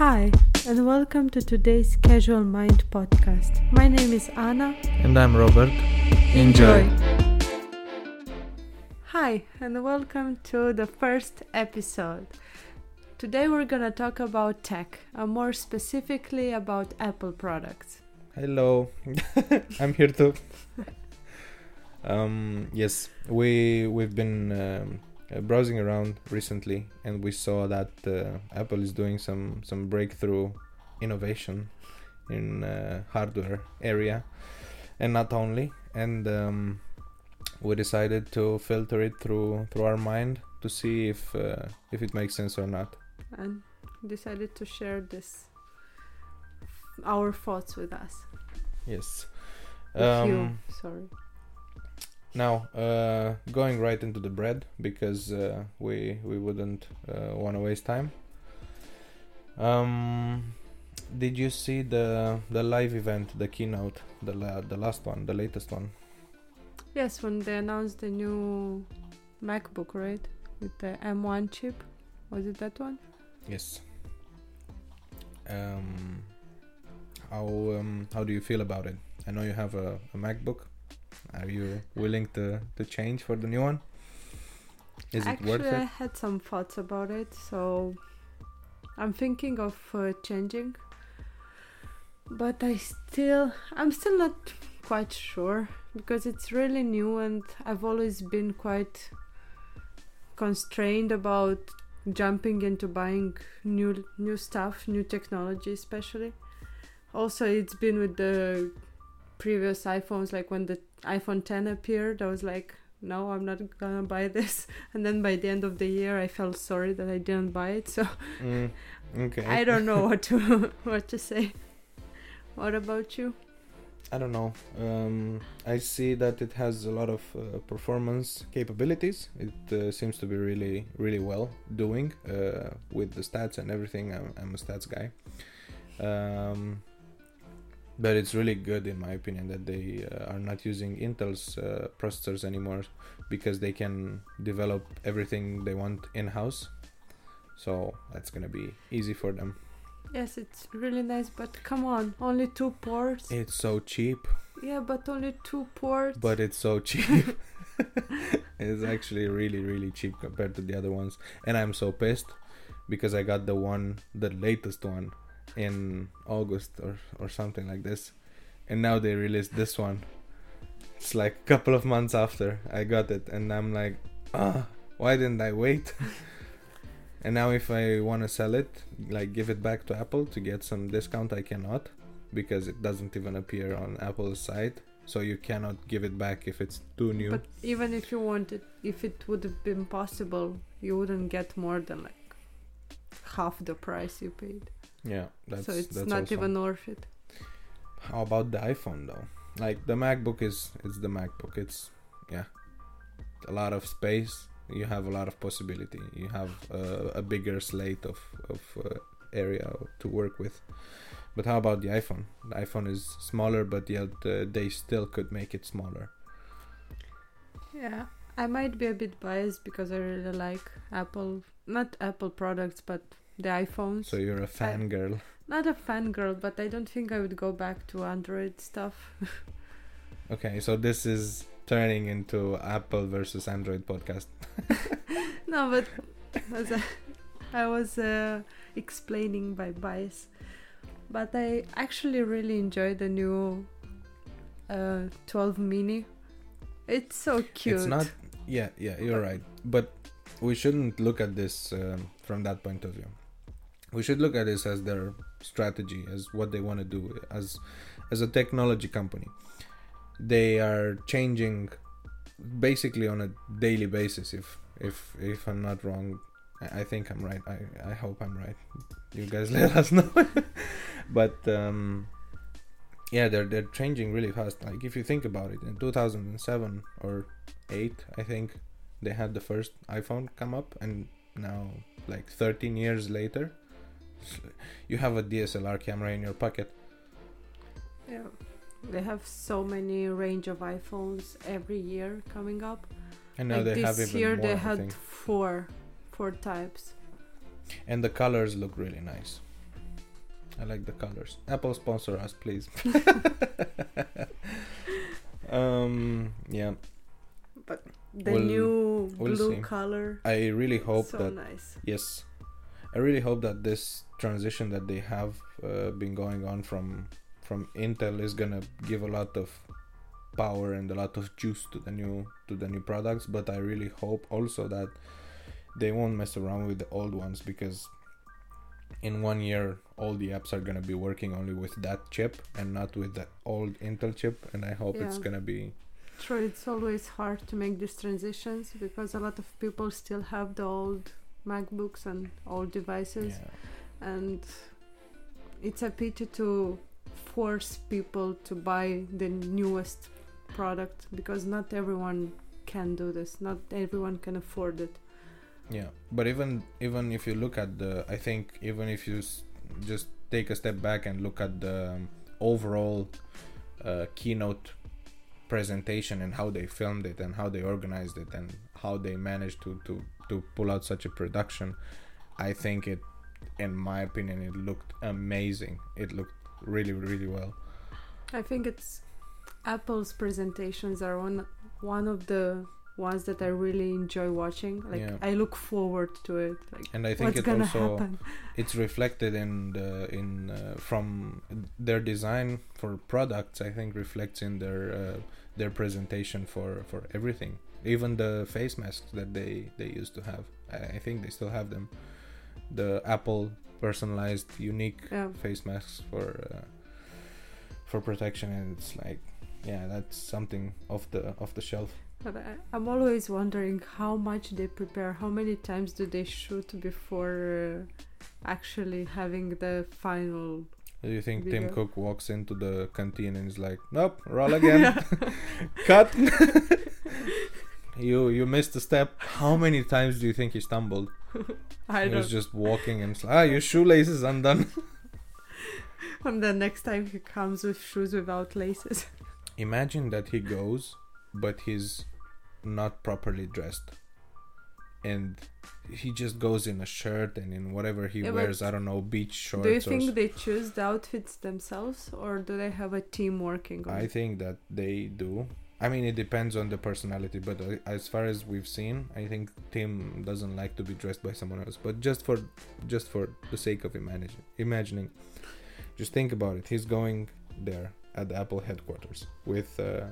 Hi, and welcome to today's Casual Mind podcast. My name is Anna. And I'm Robert. Enjoy. Hi, and welcome to the first episode. Today we're gonna talk about tech, and more specifically about Apple products. Hello, I'm here too. um, yes, we we've been um, uh, browsing around recently, and we saw that uh, Apple is doing some some breakthrough innovation in uh, hardware area, and not only. And um, we decided to filter it through through our mind to see if uh, if it makes sense or not. And decided to share this our thoughts with us. Yes. With you, sorry. Now, uh, going right into the bread because uh, we we wouldn't uh, want to waste time. Um, did you see the the live event, the keynote, the la- the last one, the latest one? Yes, when they announced the new MacBook, right, with the M1 chip, was it that one? Yes. Um, how um, how do you feel about it? I know you have a, a MacBook. Are you willing to, to change for the new one? Is Actually, it worth I had some thoughts about it, so I'm thinking of uh, changing. But I still, I'm still not quite sure because it's really new and I've always been quite constrained about jumping into buying new new stuff, new technology especially. Also, it's been with the previous iPhones like when the iPhone 10 appeared, I was like, no, I'm not gonna buy this. And then by the end of the year, I felt sorry that I didn't buy it. So Mm, okay. I don't know what to what to say. What about you? I don't know. Um, I see that it has a lot of uh, performance capabilities. It uh, seems to be really, really well doing uh, with the stats and everything. I'm, I'm a stats guy. Um, but it's really good, in my opinion, that they uh, are not using Intel's uh, processors anymore because they can develop everything they want in house. So that's gonna be easy for them. Yes, it's really nice, but come on, only two ports. It's so cheap. Yeah, but only two ports. but it's so cheap. it's actually really really cheap compared to the other ones, and I'm so pissed because I got the one, the latest one, in August or or something like this, and now they released this one. It's like a couple of months after I got it, and I'm like, ah, why didn't I wait? and now if I want to sell it, like give it back to Apple to get some discount, I cannot because it doesn't even appear on Apple's site. So you cannot give it back if it's too new. But even if you wanted, if it would have been possible, you wouldn't get more than like half the price you paid. Yeah, that's so it's that's not also- even worth it. How about the iPhone though? Like the MacBook is it's the MacBook. It's yeah, a lot of space. You have a lot of possibility. You have uh, a bigger slate of of uh, area to work with. But how about the iPhone? The iPhone is smaller, but yet uh, they still could make it smaller. Yeah, I might be a bit biased because I really like Apple, not Apple products, but the iPhones. So you're a fangirl. not a fangirl, but I don't think I would go back to Android stuff. Okay, so this is turning into Apple versus Android podcast. no, but as I, I was uh, explaining by bias, but I actually really enjoy the new uh, 12 mini. It's so cute. It's not. Yeah, yeah, you're right. But we shouldn't look at this um, from that point of view. We should look at this as their strategy, as what they want to do, as as a technology company. They are changing basically on a daily basis. If if if I'm not wrong, I think I'm right. I I hope I'm right. You guys let us know. but um, yeah, they're they're changing really fast. Like if you think about it, in 2007 or eight, I think they had the first iPhone come up, and now like 13 years later, you have a DSLR camera in your pocket. Yeah. They have so many range of iPhones every year coming up. And now like they this have even more. This year more. they had four four types. And the colors look really nice. I like the colors. Apple sponsor us, please. um, yeah. But the We'll- new we'll blue see. color, I really hope so that nice. yes, I really hope that this transition that they have uh, been going on from from Intel is gonna give a lot of power and a lot of juice to the new to the new products. But I really hope also that they won't mess around with the old ones because in one year all the apps are gonna be working only with that chip and not with the old Intel chip. And I hope it's gonna be True, it's always hard to make these transitions because a lot of people still have the old MacBooks and all devices, yeah. and it's a pity to force people to buy the newest product because not everyone can do this. Not everyone can afford it. Yeah, but even even if you look at the, I think even if you s- just take a step back and look at the um, overall uh, keynote presentation and how they filmed it and how they organized it and how they managed to to to pull out such a production, I think it, in my opinion, it looked amazing. It looked really really well. I think it's Apple's presentations are one one of the ones that I really enjoy watching. Like Yeah. I look forward to it. Like And I think what's it gonna also happen? it's reflected in the in uh, from their design for products i think reflects in their uh, their presentation for for everything even the face masks that they they used to have i, I think they still have them the apple personalized unique Yeah. face masks for uh, for protection and it's like yeah that's something off the off the shelf But I, I'm always wondering how much they prepare. How many times do they shoot before uh, actually having the final? Do you think tim cook walks into the canteen and is like nope roll again. Cut. You you missed a step. How many times do you think he stumbled? I he don't. was just walking and ah your shoelace is undone. And the next time he comes with shoes without laces. imagine that he goes but he's not properly dressed and he just goes in a shirt and in whatever he Yeah, wears i don't know beach shorts do you think they choose the outfits themselves, or do they have a team working on i think that they do. I mean it depends on the personality but uh, as far as we've seen i think tim doesn't like to be dressed by someone else but just for just for the sake of imagine, imagining just think about it. He's going there at the apple headquarters with uh,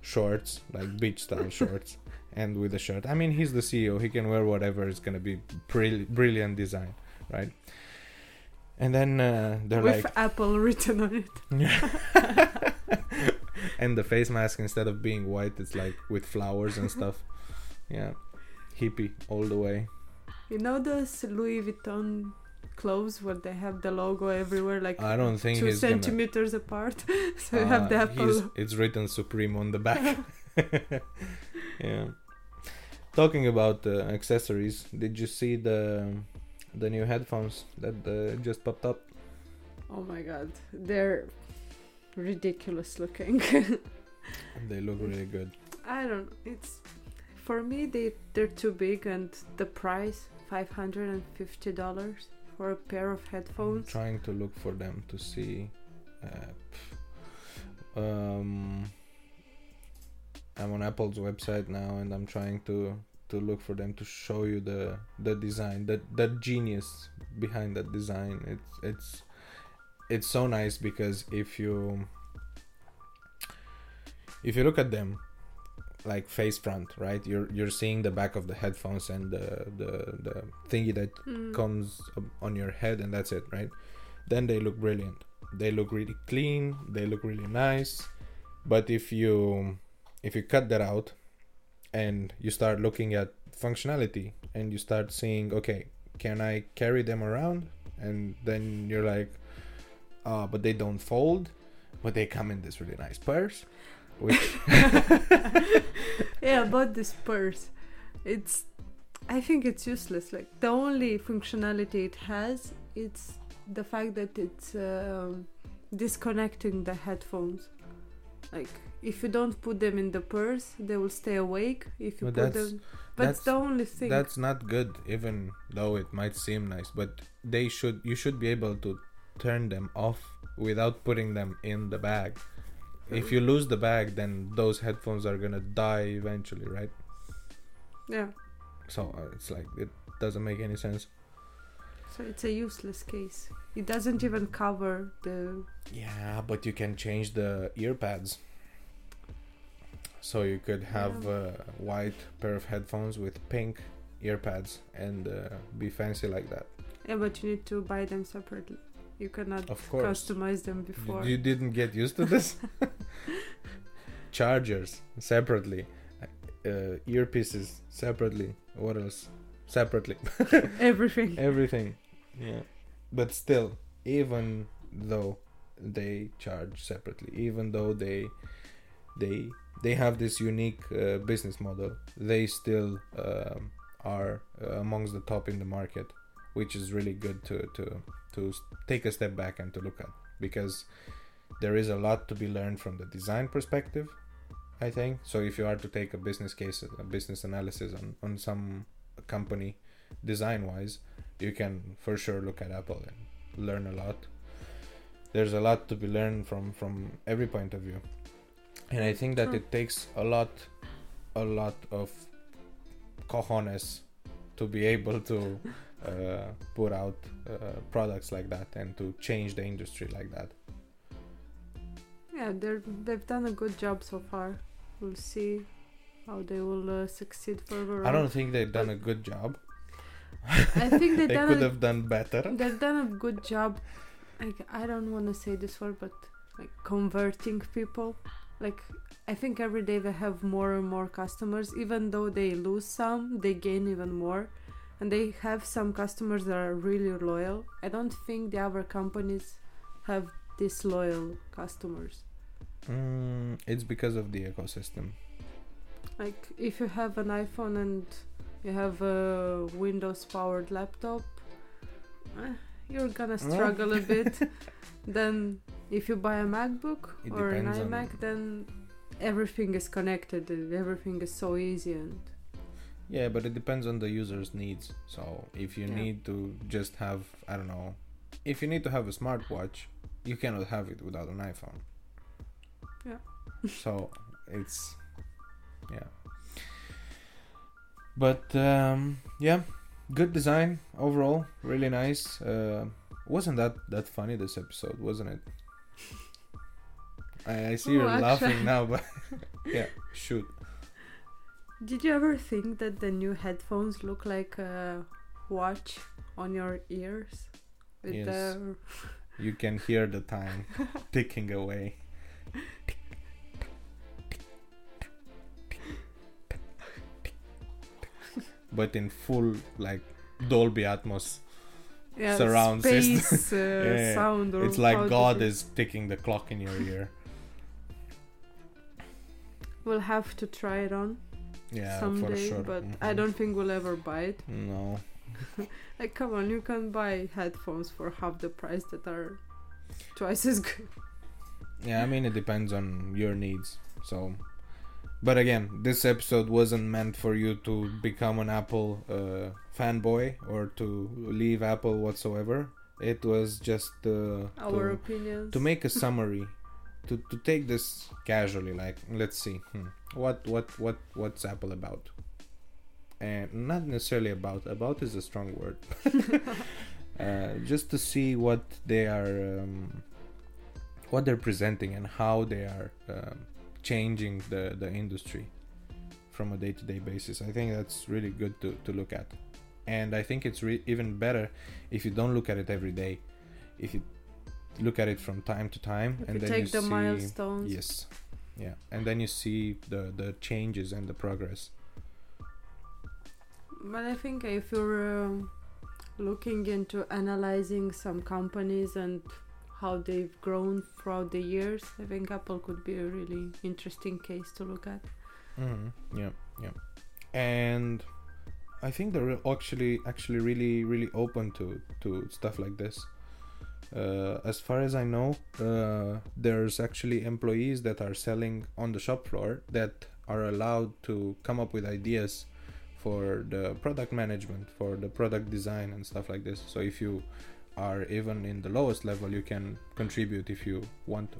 shorts like beach style shorts and with a shirt. I mean he's the ceo he can wear whatever. Is gonna be brill- brilliant design right? And then uh, they're with like Apple written on it. and the face mask instead of being white it's like with flowers and stuff. Yeah. Hippie all the way. You know those Louis Vuitton clothes where they have the logo everywhere, like i don't think two he's gonna centimeters apart. so you have the Uh, Apple. it's written supreme on the back. Yeah talking about uh, accessories did you see the the new headphones that uh, just popped up Oh my god, they're ridiculous looking. they look really good I don't. It's for me they they're too big and the price five hundred and fifty dollars for a pair of I'm headphones. trying to look for them to see. Uh, um, I'm on Apple's website now, and I'm trying to to look for them to show you the the design, that the genius behind that design. It's it's it's so nice because if you if you look at them like face front right? You're you're seeing the back of the headphones and the the, the thingy that Mm. comes on your head and that's it right? Then they look brilliant. They look really clean. They look really nice. But if you if you cut that out and you start looking at functionality and you start seeing okay can i carry them around and then you're like uh but they don't fold but they come in this really nice purse which yeah, about this purse, it's. I think it's useless. Like the only functionality it has, it's the fact that it's um, disconnecting the headphones. Like if you don't put them in the purse, they will stay awake. If you But put them, but that's- the only thing. that's not good even though it might seem nice but they should you should be able to turn them off without putting them in the bag. If you lose the bag, then those headphones are gonna die eventually, right? Yeah. So uh, it's like it doesn't make any sense. So it's a useless case. It doesn't even cover the. Yeah, but you can change the ear pads. So you could have Yeah. a white pair of headphones with pink ear pads and uh, be fancy like that. Yeah, but you need to buy them separately. You cannot Of course. customize them before. You didn't get used to this? Chargers separately, uh, earpieces separately. What else? Separately. Everything. Everything. Yeah. But still, even though they charge separately, even though they they they have this unique uh, business model, they still um, are uh, amongst the top in the market, which is really good to to to take a step back and to look at because there is a lot to be learned from the design perspective. I think so. If you are to take a business case, a business analysis on on some company design wise, you can for sure look at Apple and learn a lot. There's a lot to be learned from from every point of view, and I think that True. it takes a lot, a lot of cojones to be able to uh, put out uh, products like that and to change the industry like that. Yeah, they're they've done a good job so far. We'll see how they will uh, succeed further. I don't think they've done a good job. I think they could have done better. they've done a good job. Like I don't want to say this word, but like converting people. Like I think every day they have more and more customers. Even though they lose some, they gain even more. And they have some customers that are really loyal. I don't think the other companies have these loyal customers. Mm, it's because of the ecosystem. Like if you have an iPhone and you have a Windows powered laptop, eh, you're gonna struggle a bit. then if you buy a MacBook It or an iMac, then everything is connected. Everything is so easy and Yeah, but it depends on the user's needs. So if you Yeah. need to just have, I don't know, if you need to have a smartwatch, you cannot have it without an iPhone. Yeah. so it's, yeah. But um, yeah, good design overall, really nice. Uh, wasn't that that funny this episode, wasn't it? I, I see Oh, you're actually- laughing now, but yeah, shoot. Did you ever think that the new headphones look like a watch on your ears? With Yes. the You can hear the time ticking away. But in full like Dolby Atmos. Yeah, surround system. space uh, Yeah, sound. Or It's like God you- is ticking the clock in your ear. We'll have to try it on Yeah, someday, for sure. but I Mhm. don't think we'll ever buy it. No. Like, come on, you can buy headphones for half the price that are twice as good. Yeah, I mean it depends on your needs. So, but again, this episode wasn't meant for you to become an Apple uh, fanboy or to leave Apple whatsoever. It was just uh, Our to, opinions. to make a summary, to to take this casually. Like, let's see, hmm, what what what what's Apple about? And not necessarily about. About is a strong word. uh, just to see what they are. Um, what they're presenting and how they are um, changing the, the industry from a day-to-day basis. I think that's really good to, to look at. And i think it's re- even better if you don't look at it every day. If you look at it from time to time If and you then take you the see milestones. yes. Yeah. And then you see the the changes and the progress. But I think if you're um, looking into analyzing some companies and how they've grown throughout the years, I think Apple could be a really interesting case to look at. hmm Yeah, yeah, and I think they're actually actually really really open to to stuff like this. Uh, as far as I know, uh, there's actually employees that are selling on the shop floor that are allowed to come up with ideas for the product management, for the product design and stuff like this. So if you are even in the lowest level, you can contribute if you want to.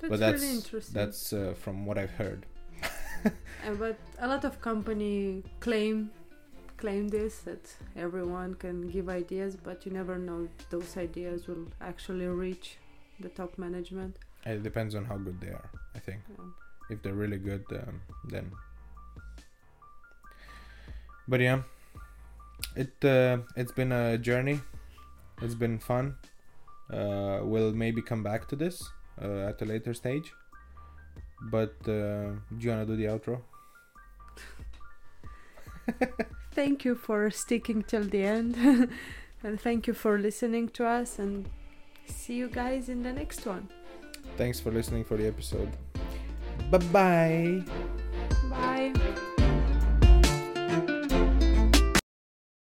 That's, but that's really interesting. that's uh, from what I've heard. Uh, but a lot of company claim claim this that everyone can give ideas, but you never know if those ideas will actually reach the top management. It depends on how good they are. I think Um, if they're really good, um, then. But yeah, it uh, it's been a journey. It's been fun. Uh, we'll maybe come back to this uh, at a later stage. But uh, do you wanna do the outro? thank you for sticking till the end, and thank you for listening to us. And see you guys in the next one. Thanks for listening for the episode. Bye bye. Bye.